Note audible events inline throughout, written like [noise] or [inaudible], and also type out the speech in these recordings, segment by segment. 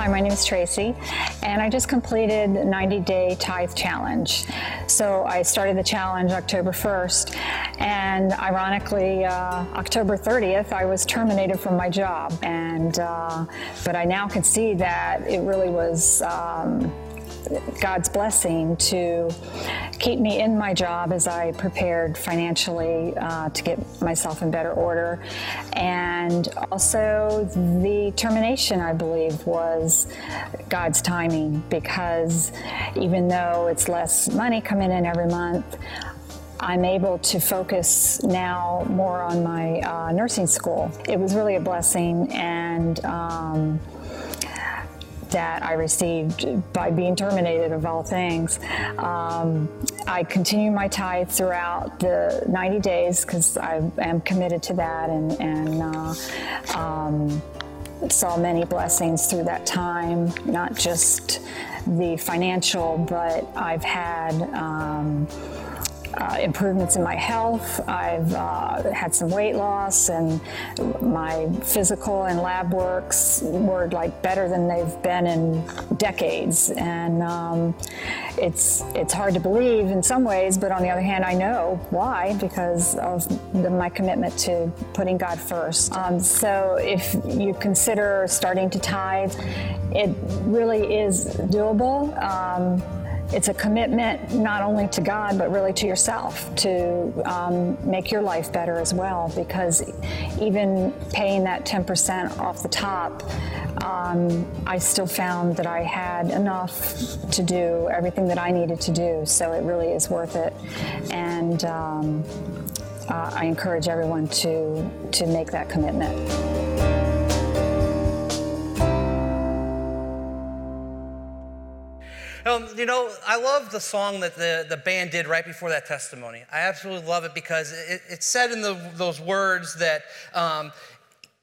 Hi, my name is Tracy, and I just completed the 90 day tithe challenge. So I started the challenge October 1st, and ironically, uh, October 30th, I was terminated from my job. And uh, but I now can see that it really was. Um, God's blessing to keep me in my job as I prepared financially uh, to get myself in better order. And also, the termination, I believe, was God's timing because even though it's less money coming in every month, I'm able to focus now more on my uh, nursing school. It was really a blessing, and um, that I received by being terminated, of all things. Um, I continue my tithe throughout the 90 days because I am committed to that and, and uh, um, saw many blessings through that time, not just the financial, but I've had. Um, uh, improvements in my health. I've uh, had some weight loss, and my physical and lab works were like better than they've been in decades. And um, it's it's hard to believe in some ways, but on the other hand, I know why because of the, my commitment to putting God first. Um, so if you consider starting to tithe, it really is doable. Um, it's a commitment not only to God, but really to yourself to um, make your life better as well. Because even paying that 10% off the top, um, I still found that I had enough to do everything that I needed to do. So it really is worth it. And um, uh, I encourage everyone to, to make that commitment. Um, you know, I love the song that the, the band did right before that testimony. I absolutely love it because it, it said in the, those words that um,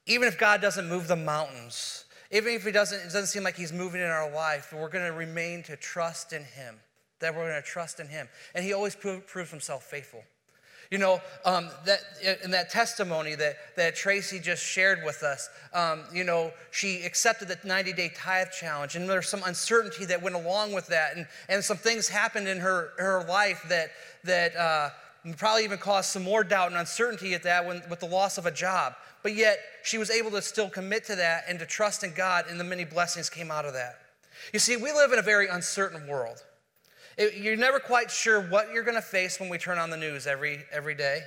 even if God doesn't move the mountains, even if he doesn't, it doesn't seem like he's moving in our life, we're going to remain to trust in him, that we're going to trust in him. And he always proves himself faithful. You know, um, that in that testimony that, that Tracy just shared with us, um, you know, she accepted the 90 day tithe challenge, and there's some uncertainty that went along with that, and, and some things happened in her, her life that, that uh, probably even caused some more doubt and uncertainty at that when, with the loss of a job. But yet, she was able to still commit to that and to trust in God, and the many blessings came out of that. You see, we live in a very uncertain world. It, you're never quite sure what you're going to face when we turn on the news every, every day.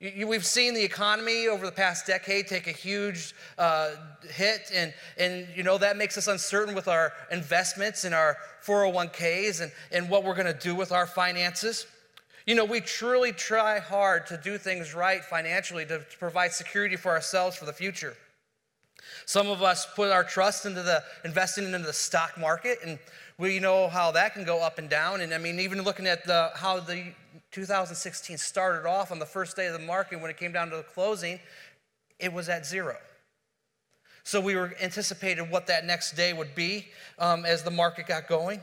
You, you, we've seen the economy over the past decade take a huge uh, hit, and, and you know that makes us uncertain with our investments in our 401ks and, and what we're going to do with our finances. You know, we truly try hard to do things right financially to, to provide security for ourselves for the future. Some of us put our trust into the investing into the stock market, and we know how that can go up and down. And I mean, even looking at the, how the 2016 started off on the first day of the market, when it came down to the closing, it was at zero. So we were anticipated what that next day would be um, as the market got going.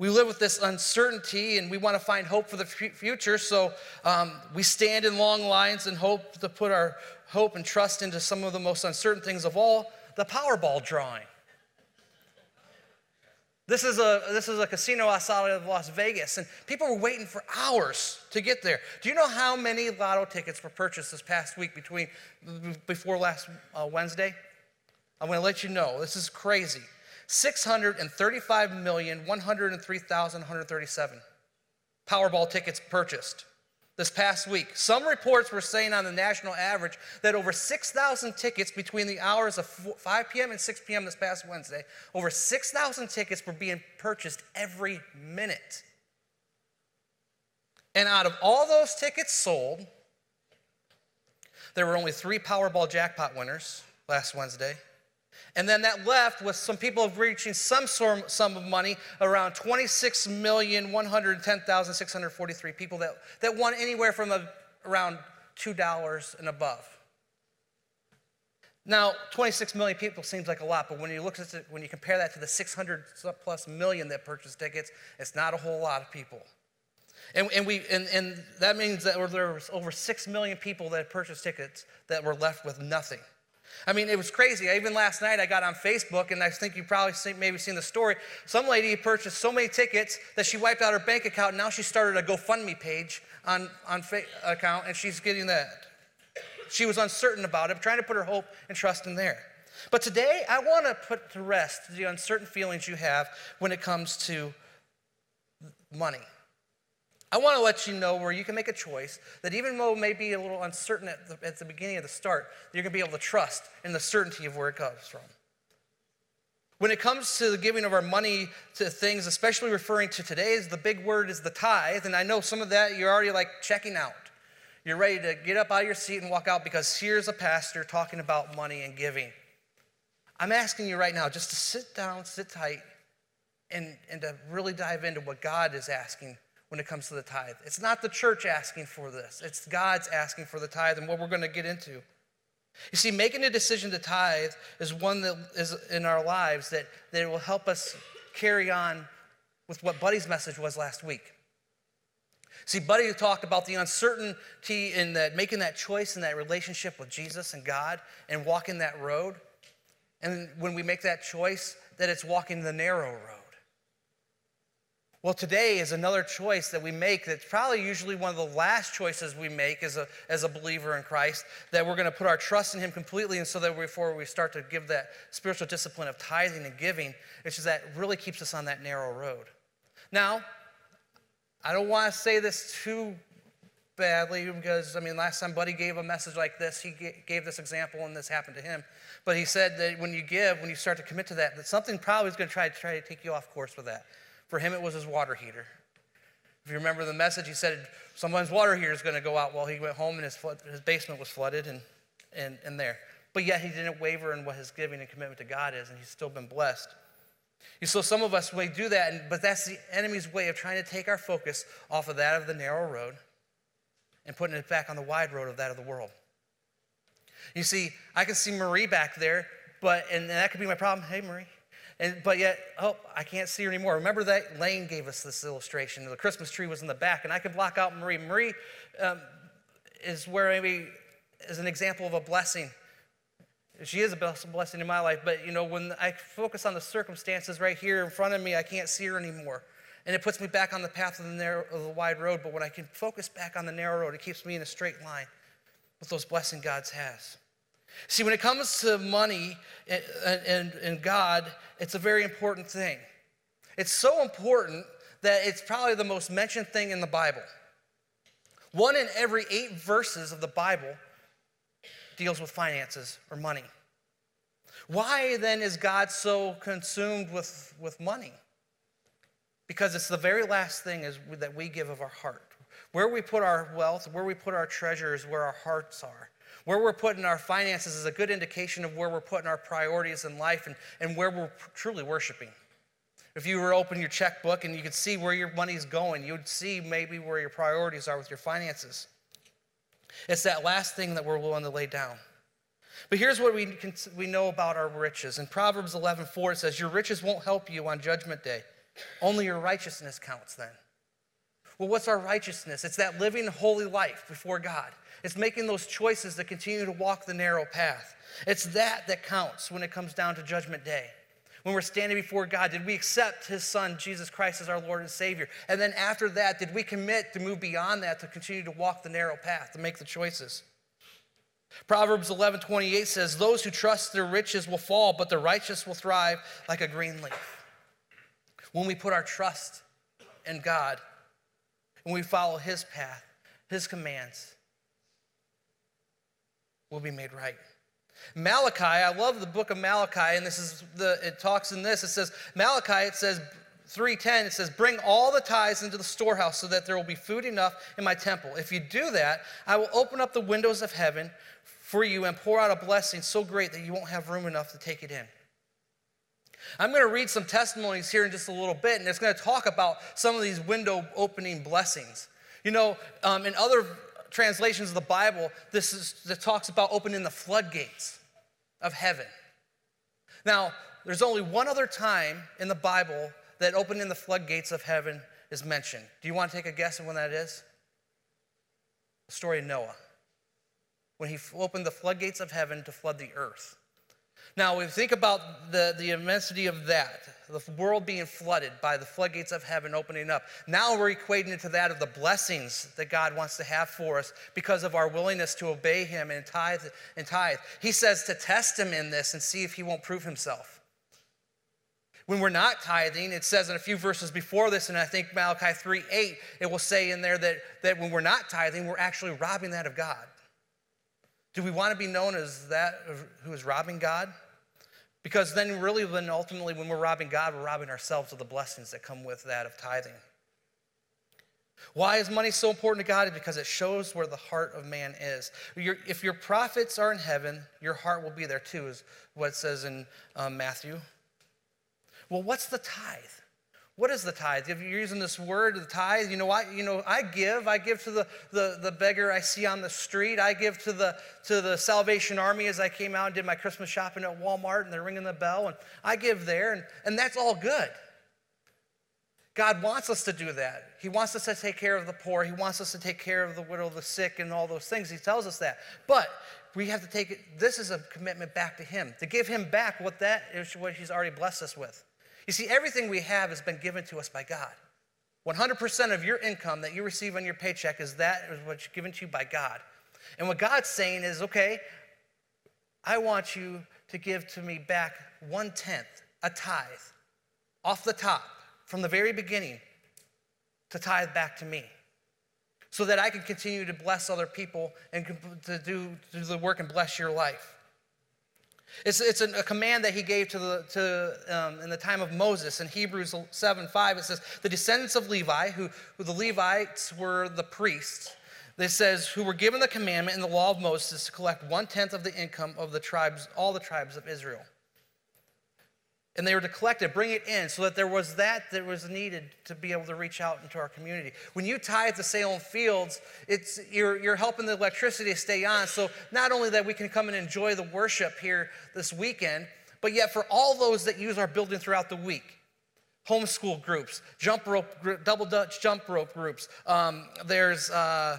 We live with this uncertainty and we want to find hope for the future, so um, we stand in long lines and hope to put our hope and trust into some of the most uncertain things of all the Powerball drawing. This is a this is a casino outside of Las Vegas, and people were waiting for hours to get there. Do you know how many lotto tickets were purchased this past week between before last uh, Wednesday? I'm going to let you know. This is crazy. 635,103,137 Powerball tickets purchased this past week. Some reports were saying on the national average that over 6,000 tickets between the hours of 5 p.m. and 6 p.m. this past Wednesday, over 6,000 tickets were being purchased every minute. And out of all those tickets sold, there were only three Powerball jackpot winners last Wednesday. And then that left with some people reaching some sum of money, around 26,110,643 people that, that won anywhere from a, around $2 and above. Now, 26 million people seems like a lot, but when you look at it, when you compare that to the 600 plus million that purchased tickets, it's not a whole lot of people. And, and, we, and, and that means that there was over 6 million people that purchased tickets that were left with nothing. I mean, it was crazy. Even last night, I got on Facebook, and I think you probably seen, maybe seen the story. Some lady purchased so many tickets that she wiped out her bank account. And now she started a GoFundMe page on on fa- account, and she's getting that. She was uncertain about it, trying to put her hope and trust in there. But today, I want to put to rest the uncertain feelings you have when it comes to money. I want to let you know where you can make a choice that even though it may be a little uncertain at the, at the beginning of the start, you're going to be able to trust in the certainty of where it comes from. When it comes to the giving of our money to things, especially referring to today's, the big word is the tithe. And I know some of that you're already like checking out. You're ready to get up out of your seat and walk out because here's a pastor talking about money and giving. I'm asking you right now just to sit down, sit tight, and, and to really dive into what God is asking when it comes to the tithe. It's not the church asking for this, it's God's asking for the tithe and what we're going to get into. You see, making a decision to tithe is one that is in our lives that, that will help us carry on with what Buddy's message was last week. See, Buddy talked about the uncertainty in that making that choice in that relationship with Jesus and God and walking that road. And when we make that choice, that it's walking the narrow road. Well, today is another choice that we make that's probably usually one of the last choices we make as a, as a believer in Christ, that we're going to put our trust in Him completely, and so that before we start to give that spiritual discipline of tithing and giving, it's just that really keeps us on that narrow road. Now, I don't want to say this too badly because, I mean, last time Buddy gave a message like this, he gave this example and this happened to him. But he said that when you give, when you start to commit to that, that something probably is going to try to try to take you off course with that. For him, it was his water heater. If you remember the message, he said someone's water heater is going to go out while he went home and his, flood, his basement was flooded and, and, and there. But yet he didn't waver in what his giving and commitment to God is, and he's still been blessed. You so some of us may do that, but that's the enemy's way of trying to take our focus off of that of the narrow road and putting it back on the wide road of that of the world. You see, I can see Marie back there, but and that could be my problem. Hey, Marie. And, but yet, oh, I can't see her anymore. Remember that Lane gave us this illustration. The Christmas tree was in the back, and I can block out Marie. Marie um, is where maybe is an example of a blessing. She is a blessing in my life, but you know, when I focus on the circumstances right here in front of me, I can't see her anymore. And it puts me back on the path of the, narrow, of the wide road. But when I can focus back on the narrow road, it keeps me in a straight line with those blessings God has. See, when it comes to money and, and, and God, it's a very important thing. It's so important that it's probably the most mentioned thing in the Bible. One in every eight verses of the Bible deals with finances or money. Why then is God so consumed with, with money? Because it's the very last thing is that we give of our heart. Where we put our wealth, where we put our treasure is where our hearts are. Where we're putting our finances is a good indication of where we're putting our priorities in life and, and where we're truly worshiping. If you were open your checkbook and you could see where your money's going, you would see maybe where your priorities are with your finances. It's that last thing that we're willing to lay down. But here's what we, can, we know about our riches. In Proverbs 11:4 it says, Your riches won't help you on judgment day, only your righteousness counts then. Well, what's our righteousness? It's that living holy life before God. It's making those choices to continue to walk the narrow path. It's that that counts when it comes down to Judgment Day. When we're standing before God, did we accept His Son, Jesus Christ, as our Lord and Savior? And then after that, did we commit to move beyond that to continue to walk the narrow path, to make the choices? Proverbs 11 28 says, Those who trust their riches will fall, but the righteous will thrive like a green leaf. When we put our trust in God, when we follow His path, His commands, will be made right. Malachi, I love the book of Malachi, and this is the it talks in this. It says, Malachi, it says 310, it says, Bring all the tithes into the storehouse so that there will be food enough in my temple. If you do that, I will open up the windows of heaven for you and pour out a blessing so great that you won't have room enough to take it in. I'm going to read some testimonies here in just a little bit, and it's going to talk about some of these window opening blessings. You know, um, in other translations of the Bible, this is that talks about opening the floodgates of heaven. Now, there's only one other time in the Bible that opening the floodgates of heaven is mentioned. Do you want to take a guess at when that is? The story of Noah. when he opened the floodgates of heaven to flood the earth. Now, we think about the, the immensity of that, the world being flooded by the floodgates of heaven opening up. Now we're equating it to that of the blessings that God wants to have for us because of our willingness to obey Him and tithe. And tithe. He says to test Him in this and see if He won't prove Himself. When we're not tithing, it says in a few verses before this, and I think Malachi 3 8, it will say in there that, that when we're not tithing, we're actually robbing that of God. Do we want to be known as that who is robbing God? Because then, really, then ultimately, when we're robbing God, we're robbing ourselves of the blessings that come with that of tithing. Why is money so important to God? Because it shows where the heart of man is. Your, if your profits are in heaven, your heart will be there too, is what it says in um, Matthew. Well, what's the tithe? What is the tithe? If you're using this word, the tithe, you know what? You know, I give. I give to the, the, the beggar I see on the street. I give to the to the Salvation Army as I came out and did my Christmas shopping at Walmart and they're ringing the bell. And I give there, and, and that's all good. God wants us to do that. He wants us to take care of the poor. He wants us to take care of the widow, the sick, and all those things. He tells us that. But we have to take it, this is a commitment back to Him, to give Him back what that is what He's already blessed us with. You see, everything we have has been given to us by God. 100% of your income that you receive on your paycheck is that is what's given to you by God. And what God's saying is, okay, I want you to give to me back one tenth, a tithe, off the top, from the very beginning, to tithe back to me. So that I can continue to bless other people and to do, to do the work and bless your life. It's, it's a, a command that he gave to the, to, um, in the time of Moses. In Hebrews 7 5, it says, The descendants of Levi, who, who the Levites were the priests, it says, who were given the commandment in the law of Moses to collect one tenth of the income of the tribes, all the tribes of Israel and they were to collect it, bring it in, so that there was that that was needed to be able to reach out into our community. When you tie it to Salem Fields, it's you're, you're helping the electricity stay on. So not only that we can come and enjoy the worship here this weekend, but yet for all those that use our building throughout the week, homeschool groups, jump rope, double dutch jump rope groups. Um, there's uh,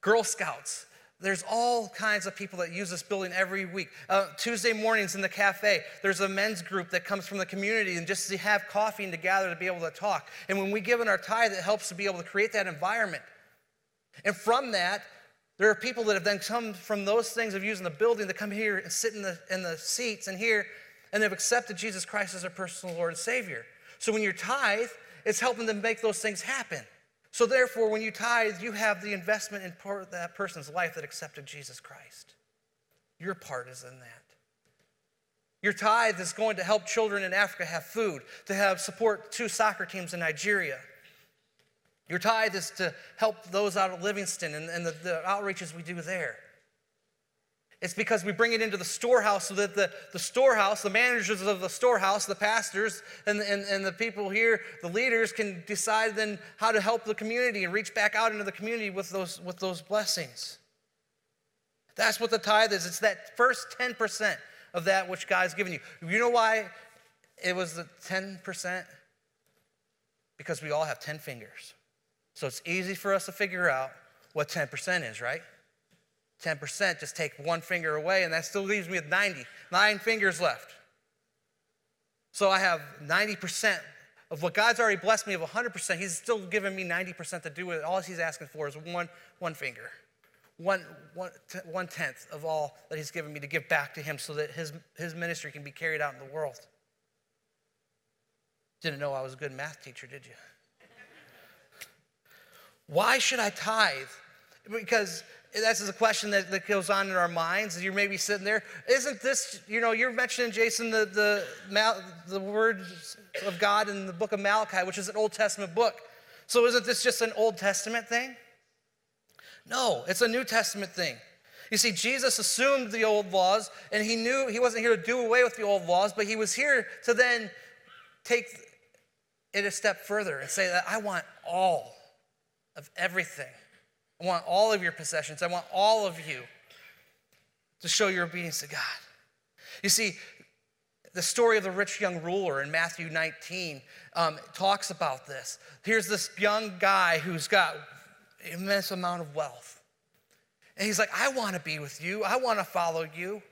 Girl Scouts. There's all kinds of people that use this building every week. Uh, Tuesday mornings in the cafe, there's a men's group that comes from the community and just to have coffee and to gather to be able to talk. And when we give in our tithe, it helps to be able to create that environment. And from that, there are people that have then come from those things of using the building to come here and sit in the, in the seats and here and they've accepted Jesus Christ as their personal Lord and Savior. So when you're tithe, it's helping them make those things happen. So, therefore, when you tithe, you have the investment in that person's life that accepted Jesus Christ. Your part is in that. Your tithe is going to help children in Africa have food, to have support two soccer teams in Nigeria. Your tithe is to help those out of Livingston and, and the, the outreaches we do there. It's because we bring it into the storehouse so that the, the storehouse, the managers of the storehouse, the pastors, and, and, and the people here, the leaders, can decide then how to help the community and reach back out into the community with those, with those blessings. That's what the tithe is. It's that first 10% of that which God's given you. You know why it was the 10%? Because we all have 10 fingers. So it's easy for us to figure out what 10% is, right? 10%, just take one finger away, and that still leaves me with 90, nine fingers left. So I have 90% of what God's already blessed me of 100%. He's still giving me 90% to do with it. All he's asking for is one, one finger, one, one, one tenth of all that he's given me to give back to him so that his, his ministry can be carried out in the world. Didn't know I was a good math teacher, did you? Why should I tithe? Because that's a question that, that goes on in our minds. You're maybe sitting there. Isn't this, you know, you're mentioning, Jason, the, the, the words of God in the book of Malachi, which is an Old Testament book. So isn't this just an Old Testament thing? No, it's a New Testament thing. You see, Jesus assumed the old laws, and he knew he wasn't here to do away with the old laws, but he was here to then take it a step further and say that I want all of everything. I want all of your possessions. I want all of you to show your obedience to God. You see, the story of the rich young ruler in Matthew 19 um, talks about this. Here's this young guy who's got immense amount of wealth. And he's like, I want to be with you. I want to follow you.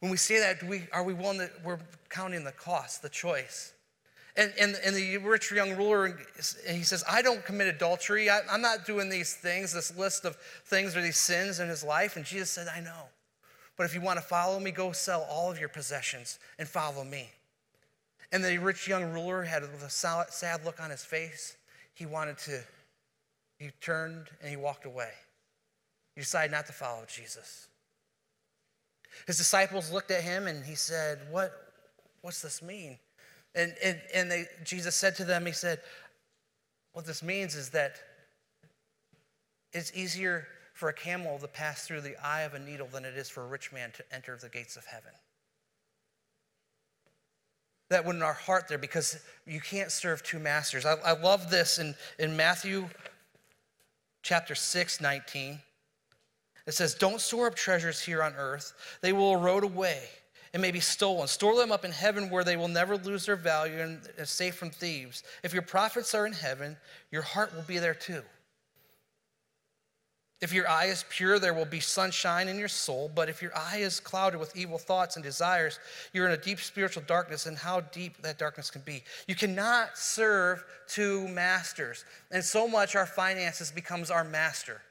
When we say that, we, are we willing to, we're counting the cost, the choice. And, and, and the rich young ruler, he says, I don't commit adultery. I, I'm not doing these things, this list of things or these sins in his life. And Jesus said, I know. But if you want to follow me, go sell all of your possessions and follow me. And the rich young ruler had a sad look on his face. He wanted to, he turned and he walked away. He decided not to follow Jesus. His disciples looked at him and he said, What, What's this mean? And, and, and they, Jesus said to them, He said, What this means is that it's easier for a camel to pass through the eye of a needle than it is for a rich man to enter the gates of heaven. That went in our heart there because you can't serve two masters. I, I love this in, in Matthew chapter 6, 19. It says, Don't store up treasures here on earth, they will erode away and may be stolen. Store them up in heaven where they will never lose their value and are safe from thieves. If your profits are in heaven, your heart will be there too. If your eye is pure, there will be sunshine in your soul. But if your eye is clouded with evil thoughts and desires, you're in a deep spiritual darkness, and how deep that darkness can be. You cannot serve two masters. And so much our finances becomes our master.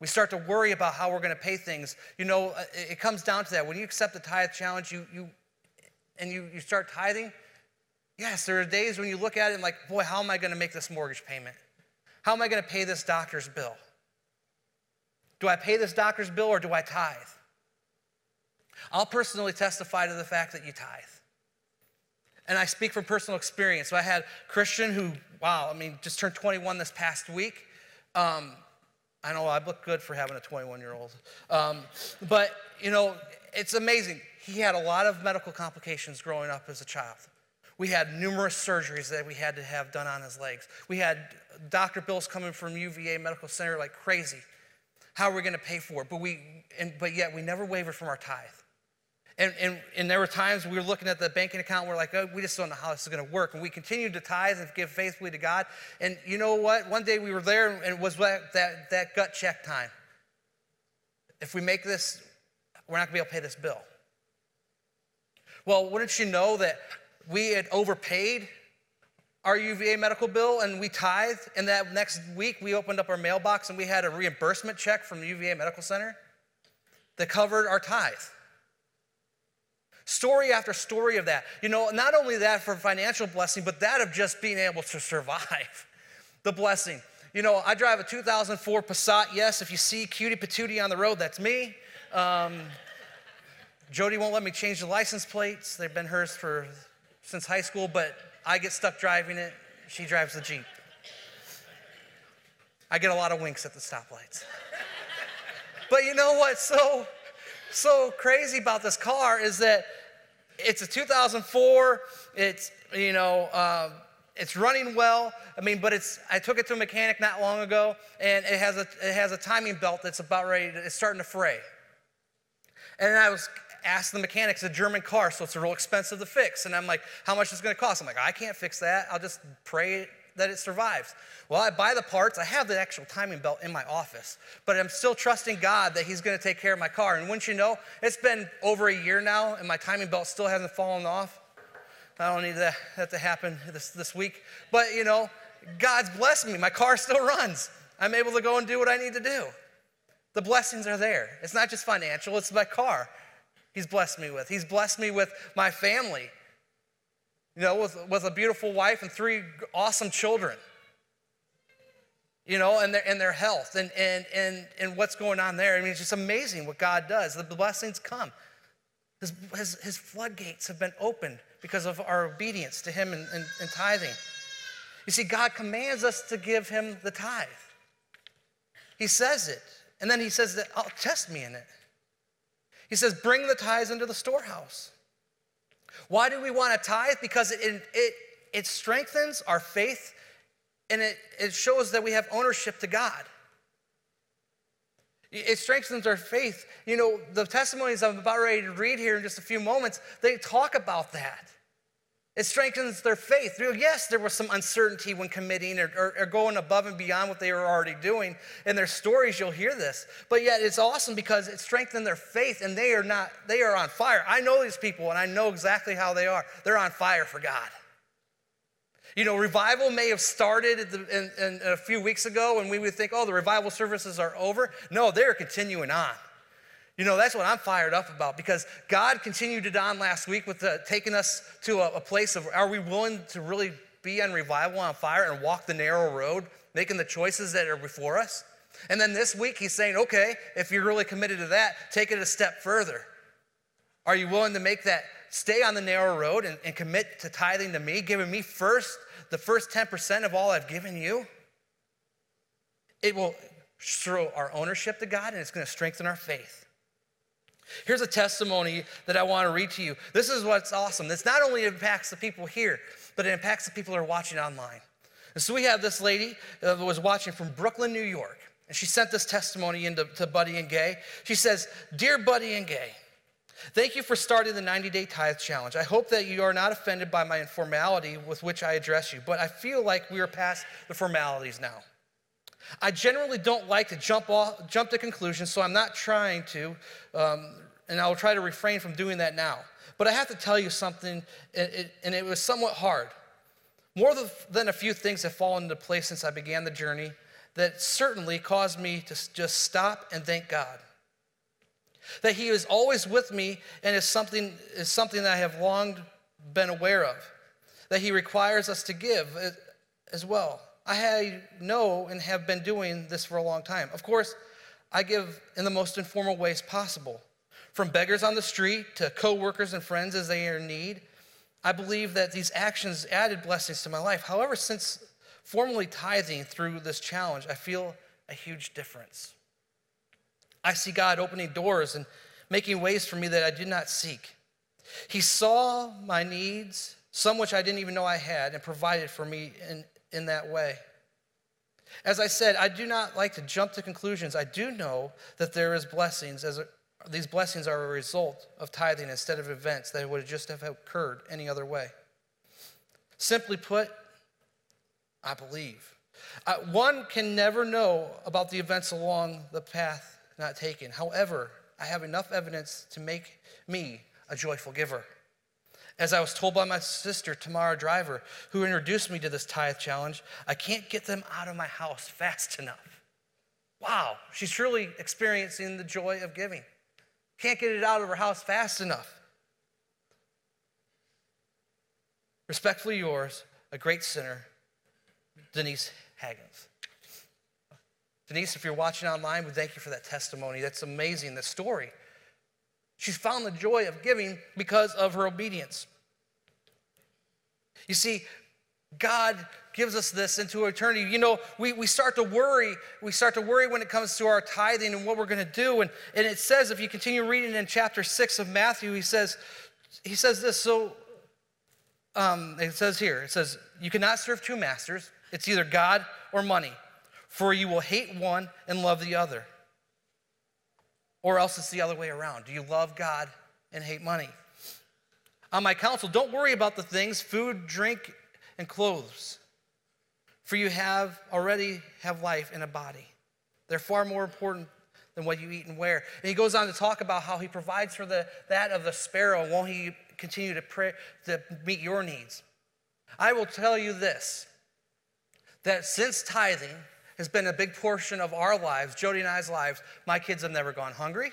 We start to worry about how we're going to pay things. You know, uh, it comes down to that. When you accept the tithe challenge, you, you and you, you start tithing, yes, there are days when you look at it and like, boy, how am I going to make this mortgage payment? How am I going to pay this doctor's bill? Do I pay this doctor's bill or do I tithe? I'll personally testify to the fact that you tithe. And I speak from personal experience. So I had Christian who, wow, I mean, just turned 21 this past week. Um, I know I look good for having a 21 year old. Um, but, you know, it's amazing. He had a lot of medical complications growing up as a child. We had numerous surgeries that we had to have done on his legs. We had doctor bills coming from UVA Medical Center like crazy. How are we going to pay for it? But, we, and, but yet we never wavered from our tithe. And, and, and, there were times we were looking at the banking account, we're like, oh, we just don't know how this is going to work. And we continued to tithe and give faithfully to God. And you know what? One day we were there and it was that, that, that gut check time. If we make this, we're not going to be able to pay this bill. Well, wouldn't you know that we had overpaid our UVA medical bill and we tithed, and that next week we opened up our mailbox and we had a reimbursement check from the UVA Medical Center that covered our tithe. Story after story of that. You know, not only that for financial blessing, but that of just being able to survive [laughs] the blessing. You know, I drive a 2004 Passat. Yes, if you see cutie patootie on the road, that's me. Um, Jody won't let me change the license plates. They've been hers for since high school, but I get stuck driving it. She drives the Jeep. I get a lot of winks at the stoplights. [laughs] but you know what? so so crazy about this car is that it's a 2004. It's, you know, uh, it's running well. I mean, but it's, I took it to a mechanic not long ago and it has a, it has a timing belt that's about ready to, it's starting to fray. And I was asked the mechanic, it's a German car, so it's real expensive to fix. And I'm like, how much is it going to cost? I'm like, I can't fix that. I'll just pray that it survives. Well, I buy the parts. I have the actual timing belt in my office, but I'm still trusting God that He's going to take care of my car. And wouldn't you know, it's been over a year now, and my timing belt still hasn't fallen off. I don't need that, that to happen this, this week. But, you know, God's blessed me. My car still runs. I'm able to go and do what I need to do. The blessings are there. It's not just financial, it's my car. He's blessed me with. He's blessed me with my family you know, with, with a beautiful wife and three awesome children. You know, and their, and their health and, and, and, and what's going on there. I mean, it's just amazing what God does. The blessings come. His, his, his floodgates have been opened because of our obedience to Him and, and, and tithing. You see, God commands us to give Him the tithe. He says it. And then He says that, I'll test me in it. He says, bring the tithes into the storehouse. Why do we want to tithe? Because it, it, it strengthens our faith and it, it shows that we have ownership to God. It strengthens our faith. You know, the testimonies I'm about ready to read here in just a few moments, they talk about that. It strengthens their faith. Yes, there was some uncertainty when committing or, or, or, going above and beyond what they were already doing. In their stories, you'll hear this. But yet, it's awesome because it strengthened their faith, and they are not. They are on fire. I know these people, and I know exactly how they are. They're on fire for God. You know, revival may have started the, in, in a few weeks ago, and we would think, "Oh, the revival services are over." No, they're continuing on. You know, that's what I'm fired up about because God continued it on last week with the, taking us to a, a place of are we willing to really be on revival on fire and walk the narrow road, making the choices that are before us? And then this week, he's saying, okay, if you're really committed to that, take it a step further. Are you willing to make that stay on the narrow road and, and commit to tithing to me, giving me first the first 10% of all I've given you? It will show our ownership to God and it's going to strengthen our faith. Here's a testimony that I want to read to you. This is what's awesome. This not only impacts the people here, but it impacts the people who are watching online. And so we have this lady uh, that was watching from Brooklyn, New York, and she sent this testimony into to Buddy and Gay. She says, Dear Buddy and Gay, Thank you for starting the 90 day tithe challenge. I hope that you are not offended by my informality with which I address you, but I feel like we are past the formalities now. I generally don't like to jump off, jump to conclusions, so I'm not trying to, um, and I'll try to refrain from doing that now. But I have to tell you something, and it, and it was somewhat hard. More than a few things have fallen into place since I began the journey that certainly caused me to just stop and thank God. That He is always with me and is something, is something that I have long been aware of. That He requires us to give as well. I know and have been doing this for a long time. Of course, I give in the most informal ways possible. From beggars on the street to co-workers and friends as they are in need. I believe that these actions added blessings to my life. However, since formally tithing through this challenge, I feel a huge difference. I see God opening doors and making ways for me that I did not seek. He saw my needs, some which I didn't even know I had, and provided for me in in that way. As I said, I do not like to jump to conclusions. I do know that there is blessings as a, these blessings are a result of tithing instead of events that would just have occurred any other way. Simply put, I believe. Uh, one can never know about the events along the path not taken. However, I have enough evidence to make me a joyful giver. As I was told by my sister, Tamara Driver, who introduced me to this tithe challenge, I can't get them out of my house [laughs] fast enough. Wow, she's truly experiencing the joy of giving. Can't get it out of her house fast enough. Respectfully yours, a great sinner, Denise Haggins. Denise, if you're watching online, we thank you for that testimony. That's amazing, the story. She's found the joy of giving because of her obedience. You see, God gives us this into eternity. You know, we, we start to worry. We start to worry when it comes to our tithing and what we're going to do. And, and it says, if you continue reading in chapter 6 of Matthew, he says, he says this. So um, it says here, it says, you cannot serve two masters. It's either God or money, for you will hate one and love the other. Or else it's the other way around. Do you love God and hate money? On my counsel, don't worry about the things food, drink, and clothes, for you have already have life in a body. They're far more important than what you eat and wear. And he goes on to talk about how he provides for the, that of the sparrow. Won't he continue to pray to meet your needs? I will tell you this that since tithing, has been a big portion of our lives, Jody and I's lives. My kids have never gone hungry.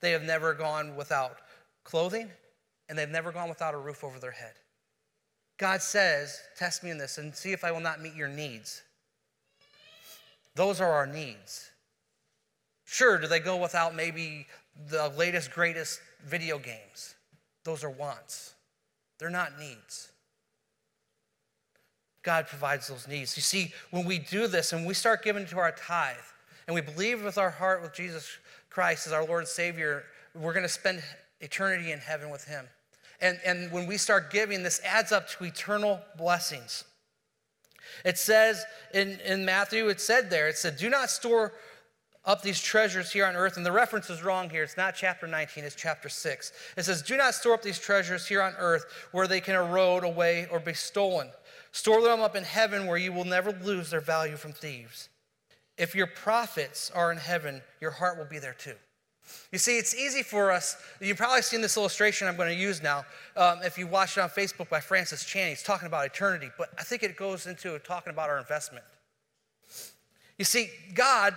They have never gone without clothing, and they've never gone without a roof over their head. God says, Test me in this and see if I will not meet your needs. Those are our needs. Sure, do they go without maybe the latest, greatest video games? Those are wants, they're not needs. God provides those needs. You see, when we do this and we start giving to our tithe and we believe with our heart with Jesus Christ as our Lord and Savior, we're going to spend eternity in heaven with Him. And, and when we start giving, this adds up to eternal blessings. It says in, in Matthew, it said there, it said, Do not store up these treasures here on earth. And the reference is wrong here. It's not chapter 19, it's chapter 6. It says, Do not store up these treasures here on earth where they can erode away or be stolen. Store them up in heaven where you will never lose their value from thieves. If your profits are in heaven, your heart will be there too. You see, it's easy for us. You've probably seen this illustration I'm going to use now. Um, if you watch it on Facebook by Francis Chan, he's talking about eternity, but I think it goes into talking about our investment. You see, God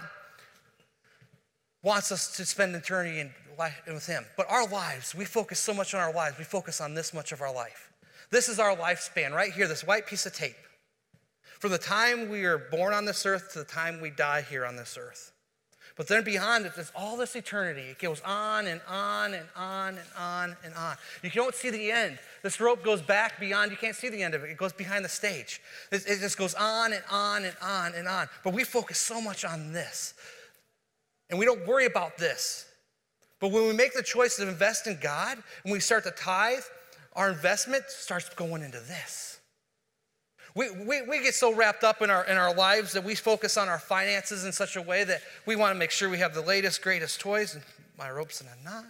wants us to spend eternity in life with Him, but our lives, we focus so much on our lives, we focus on this much of our life. This is our lifespan right here, this white piece of tape. From the time we are born on this earth to the time we die here on this earth. But then beyond it, there's all this eternity. It goes on and on and on and on and on. You don't see the end. This rope goes back beyond, you can't see the end of it. It goes behind the stage. It, it just goes on and on and on and on. But we focus so much on this. And we don't worry about this. But when we make the choice to invest in God and we start to tithe, our investment starts going into this. We, we, we get so wrapped up in our, in our lives that we focus on our finances in such a way that we want to make sure we have the latest, greatest toys. And my rope's in a knot.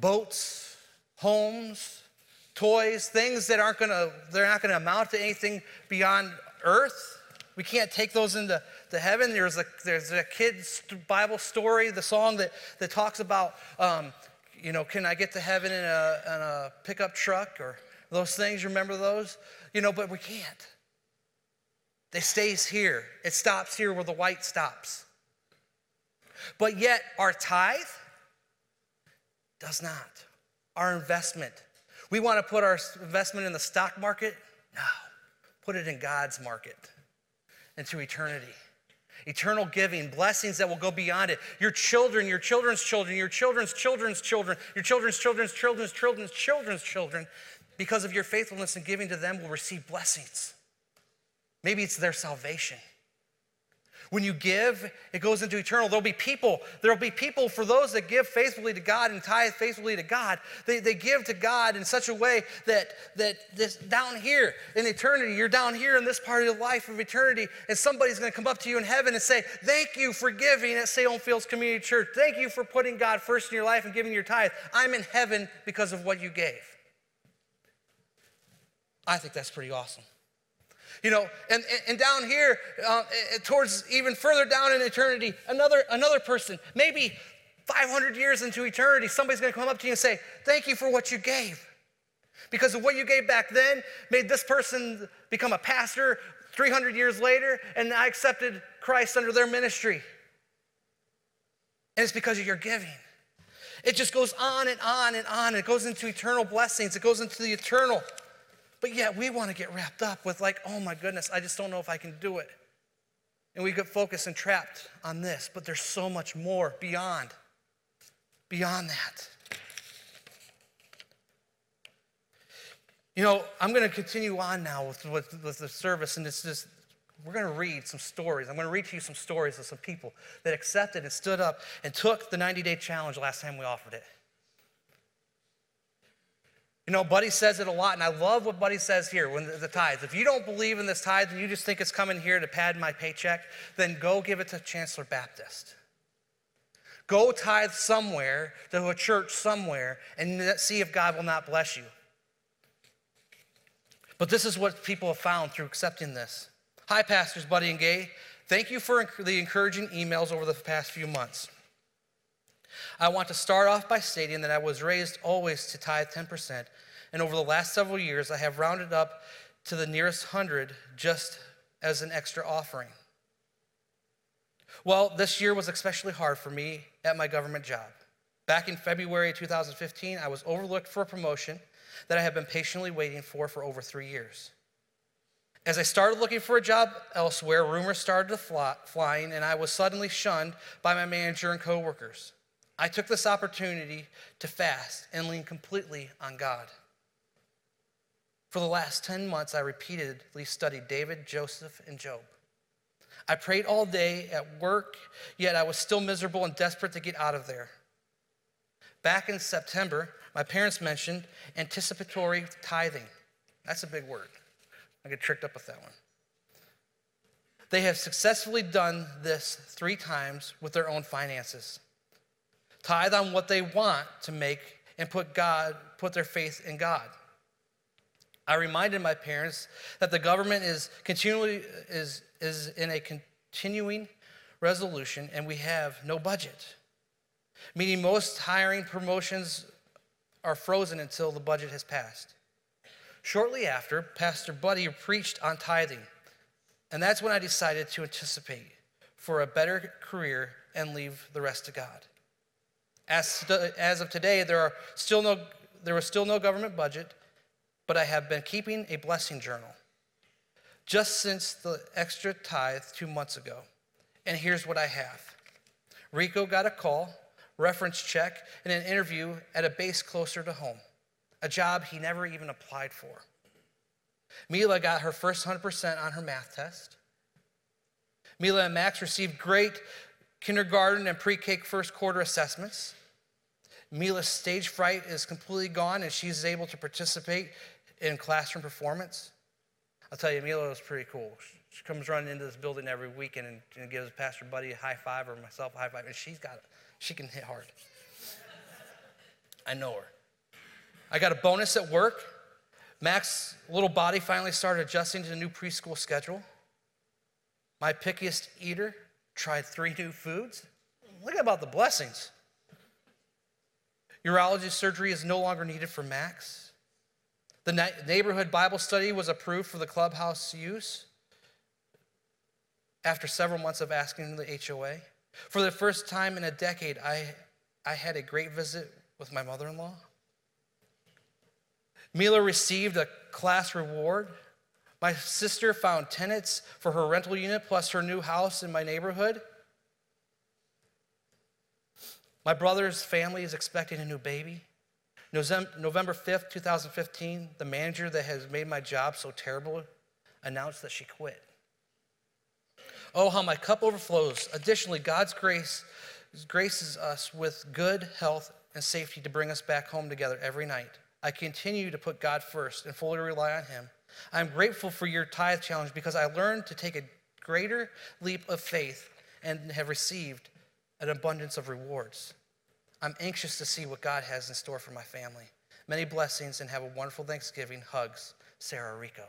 Boats, homes, toys, things that aren't to, they're not to amount to anything beyond earth. We can't take those into to heaven. There's a, there's a kid's Bible story, the song that, that talks about, um, you know, can I get to heaven in a, in a pickup truck or those things, remember those? You know, but we can't. It stays here. It stops here where the white stops. But yet, our tithe does not. Our investment. We want to put our investment in the stock market? No. Put it in God's market, into eternity. Eternal giving, blessings that will go beyond it. Your children, your children's children, your children's children's children, your children's children's children's children's children's children because of your faithfulness in giving to them, will receive blessings. Maybe it's their salvation. When you give, it goes into eternal. There'll be people, there'll be people for those that give faithfully to God and tithe faithfully to God. They, they give to God in such a way that, that this down here in eternity, you're down here in this part of the life of eternity, and somebody's going to come up to you in heaven and say, Thank you for giving at Salem Fields Community Church. Thank you for putting God first in your life and giving your tithe. I'm in heaven because of what you gave. I think that's pretty awesome. You know, and, and down here, uh, towards even further down in eternity, another, another person, maybe 500 years into eternity, somebody's gonna come up to you and say, Thank you for what you gave. Because of what you gave back then made this person become a pastor 300 years later, and I accepted Christ under their ministry. And it's because of your giving. It just goes on and on and on. It goes into eternal blessings, it goes into the eternal. But yet we want to get wrapped up with, like, oh my goodness, I just don't know if I can do it. And we get focused and trapped on this, but there's so much more beyond, beyond that. You know, I'm going to continue on now with, with, with the service, and it's just, we're going to read some stories. I'm going to read to you some stories of some people that accepted and stood up and took the 90 day challenge last time we offered it. You know, Buddy says it a lot, and I love what Buddy says here when the, the tithes. If you don't believe in this tithe and you just think it's coming here to pad my paycheck, then go give it to Chancellor Baptist. Go tithe somewhere to a church somewhere and see if God will not bless you. But this is what people have found through accepting this. Hi, Pastors Buddy and Gay. Thank you for the encouraging emails over the past few months. I want to start off by stating that I was raised always to tithe 10%, and over the last several years, I have rounded up to the nearest hundred just as an extra offering. Well, this year was especially hard for me at my government job. Back in February 2015, I was overlooked for a promotion that I had been patiently waiting for for over three years. As I started looking for a job elsewhere, rumors started to fly, flying, and I was suddenly shunned by my manager and coworkers. I took this opportunity to fast and lean completely on God. For the last 10 months, I repeatedly studied David, Joseph, and Job. I prayed all day at work, yet I was still miserable and desperate to get out of there. Back in September, my parents mentioned anticipatory tithing. That's a big word. I get tricked up with that one. They have successfully done this three times with their own finances. Tithe on what they want to make and put God, put their faith in God. I reminded my parents that the government is continually is, is in a continuing resolution and we have no budget. Meaning most hiring promotions are frozen until the budget has passed. Shortly after, Pastor Buddy preached on tithing. And that's when I decided to anticipate for a better career and leave the rest to God. As, as of today, there, are still no, there was still no government budget, but I have been keeping a blessing journal just since the extra tithe two months ago. And here's what I have Rico got a call, reference check, and an interview at a base closer to home, a job he never even applied for. Mila got her first 100% on her math test. Mila and Max received great kindergarten and pre K first quarter assessments. Mila's stage fright is completely gone and she's able to participate in classroom performance. I'll tell you, Mila was pretty cool. She comes running into this building every weekend and, and gives Pastor Buddy a high five or myself a high five, and she's got. She can hit hard. I know her. I got a bonus at work. Max's little body finally started adjusting to the new preschool schedule. My pickiest eater tried three new foods. Look about the blessings. Urology surgery is no longer needed for Max. The neighborhood Bible study was approved for the clubhouse use after several months of asking the HOA. For the first time in a decade, I, I had a great visit with my mother in law. Mila received a class reward. My sister found tenants for her rental unit plus her new house in my neighborhood. My brother's family is expecting a new baby. November 5th, 2015, the manager that has made my job so terrible announced that she quit. Oh, how my cup overflows. Additionally, God's grace graces us with good health and safety to bring us back home together every night. I continue to put God first and fully rely on Him. I'm grateful for your tithe challenge because I learned to take a greater leap of faith and have received an abundance of rewards. I'm anxious to see what God has in store for my family. Many blessings and have a wonderful Thanksgiving. Hugs, Sarah Rico.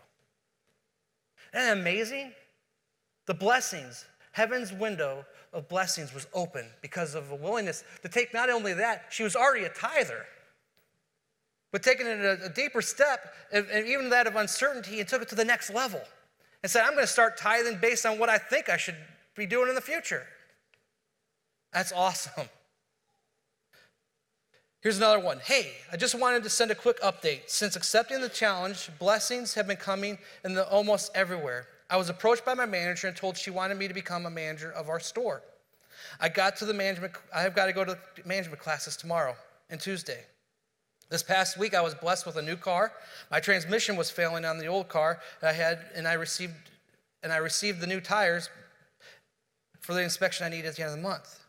Isn't amazing? The blessings, heaven's window of blessings was open because of a willingness to take not only that, she was already a tither, but taking it a, a deeper step, and, even that of uncertainty, and took it to the next level and said, I'm going to start tithing based on what I think I should be doing in the future. That's awesome. Here's another one. Hey, I just wanted to send a quick update. Since accepting the challenge, blessings have been coming in the almost everywhere. I was approached by my manager and told she wanted me to become a manager of our store. I got to the management, I have got to go to management classes tomorrow and Tuesday. This past week, I was blessed with a new car. My transmission was failing on the old car I had, and I received, and I received the new tires for the inspection I needed at the end of the month.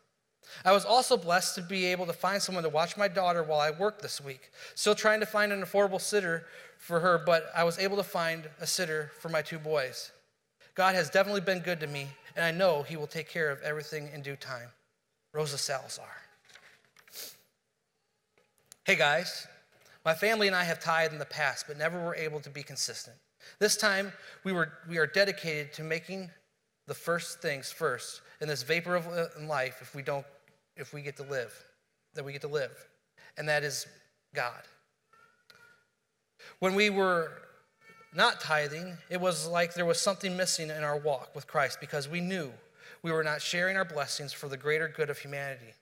I was also blessed to be able to find someone to watch my daughter while I worked this week. Still trying to find an affordable sitter for her, but I was able to find a sitter for my two boys. God has definitely been good to me, and I know He will take care of everything in due time. Rosa Salazar. Hey guys, my family and I have tithed in the past, but never were able to be consistent. This time, we, were, we are dedicated to making the first things first in this vapor of uh, life if we don't, if we get to live, that we get to live, and that is God. When we were not tithing, it was like there was something missing in our walk with Christ because we knew we were not sharing our blessings for the greater good of humanity.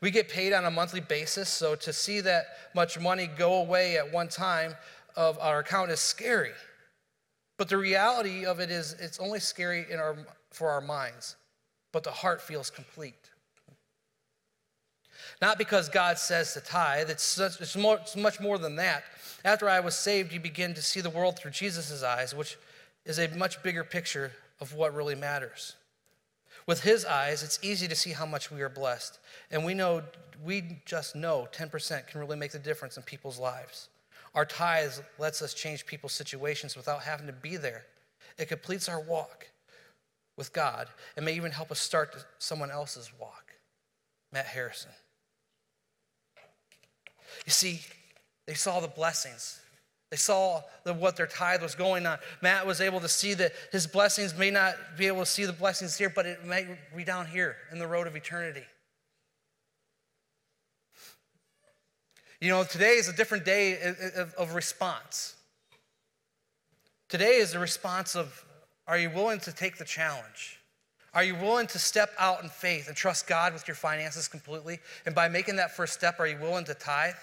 We get paid on a monthly basis, so to see that much money go away at one time of our account is scary. But the reality of it is it's only scary in our, for our minds, but the heart feels complete. Not because God says to tithe, it's, such, it's, more, it's much more than that. After I was saved, you begin to see the world through Jesus' eyes, which is a much bigger picture of what really matters. With his eyes, it's easy to see how much we are blessed. And we know, we just know 10% can really make the difference in people's lives. Our tithes lets us change people's situations without having to be there. It completes our walk. with God and may even help us start someone else's walk. Matt Harrison. You see, they saw the blessings. They saw the, what their tithe was going on. Matt was able to see that his blessings may not be able to see the blessings here, but it may be down here in the road of eternity. You know, today is a different day of, of response. Today is a response of are you willing to take the challenge? Are you willing to step out in faith and trust God with your finances completely? And by making that first step, are you willing to tithe?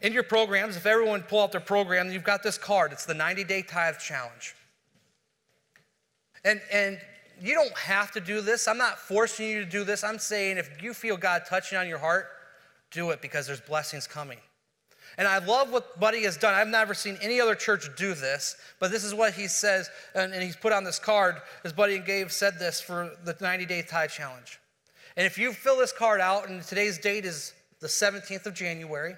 In your programs, if everyone pull out their program, you've got this card. It's the 90 day tithe challenge. And, and you don't have to do this. I'm not forcing you to do this. I'm saying if you feel God touching on your heart, do it because there's blessings coming. And I love what Buddy has done. I've never seen any other church do this, but this is what he says, and, and he's put on this card. His buddy and Gabe said this for the 90 day tithe challenge. And if you fill this card out, and today's date is the 17th of January,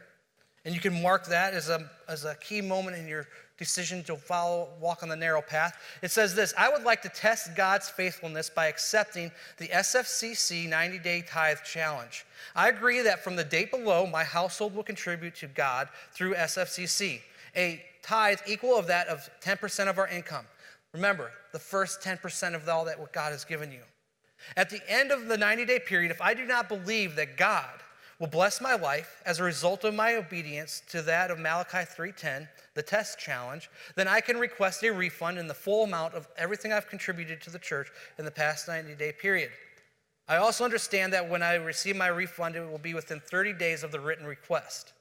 and you can mark that as a, as a key moment in your decision to follow, walk on the narrow path. It says this I would like to test God's faithfulness by accepting the SFCC 90 day tithe challenge. I agree that from the date below, my household will contribute to God through SFCC, a tithe equal of that of 10% of our income. Remember, the first 10% of all that God has given you. At the end of the 90 day period, if I do not believe that God will bless my life as a result of my obedience to that of Malachi 3:10, the test challenge, then I can request a refund in the full amount of everything I've contributed to the church in the past 90-day period. I also understand that when I receive my refund, it will be within 30 days of the written request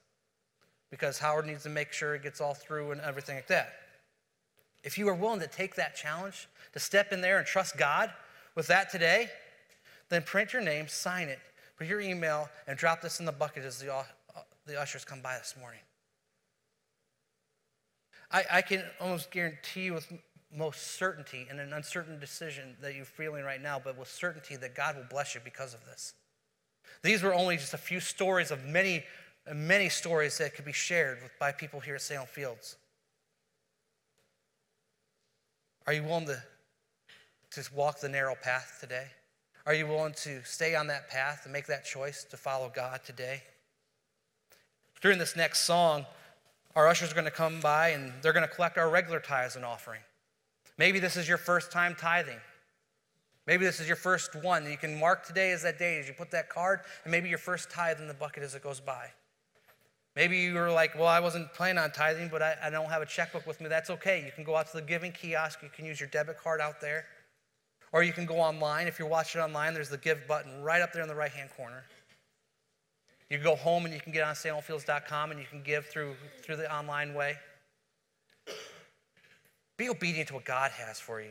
because Howard needs to make sure it gets all through and everything like that. If you are willing to take that challenge, to step in there and trust God with that today, then print your name, sign it, put your email, and drop this in the bucket as the, uh, the ushers come by this morning. I, I can almost guarantee you with most certainty in an uncertain decision that you're feeling right now, but with certainty that God will bless you because of this. These were only just a few stories of many, many stories that could be shared by people here at Salem Fields. Are you willing to, to walk the narrow path today? Are you willing to stay on that path and make that choice to follow God today? During this next song, our ushers are going to come by and they're going to collect our regular tithes and offering. Maybe this is your first time tithing. Maybe this is your first one. You can mark today as that day as you put that card, and maybe your first tithe in the bucket as it goes by. Maybe you were like, well, I wasn't planning on tithing, but I, I don't have a checkbook with me. That's okay. You can go out to the giving kiosk. You can use your debit card out there. Or you can go online. If you're watching online, there's the give button right up there in the right hand corner. You can go home and you can get on salemfields.com and you can give through, through the online way. Be obedient to what God has for you.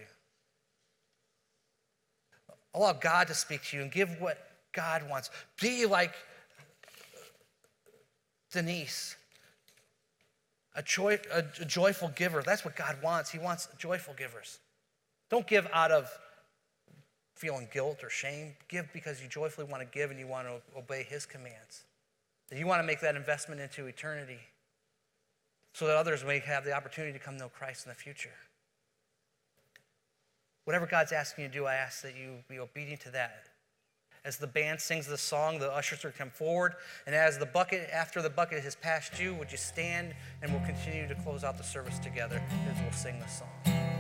Allow God to speak to you and give what God wants. Be like Denise, a, joy, a, a joyful giver. That's what God wants. He wants joyful givers. Don't give out of feeling guilt or shame. Give because you joyfully want to give and you want to obey His commands. That you want to make that investment into eternity so that others may have the opportunity to come know Christ in the future. Whatever God's asking you to do, I ask that you be obedient to that. As the band sings the song, the ushers will come forward. And as the bucket, after the bucket has passed you, would you stand and we'll continue to close out the service together as we'll sing the song.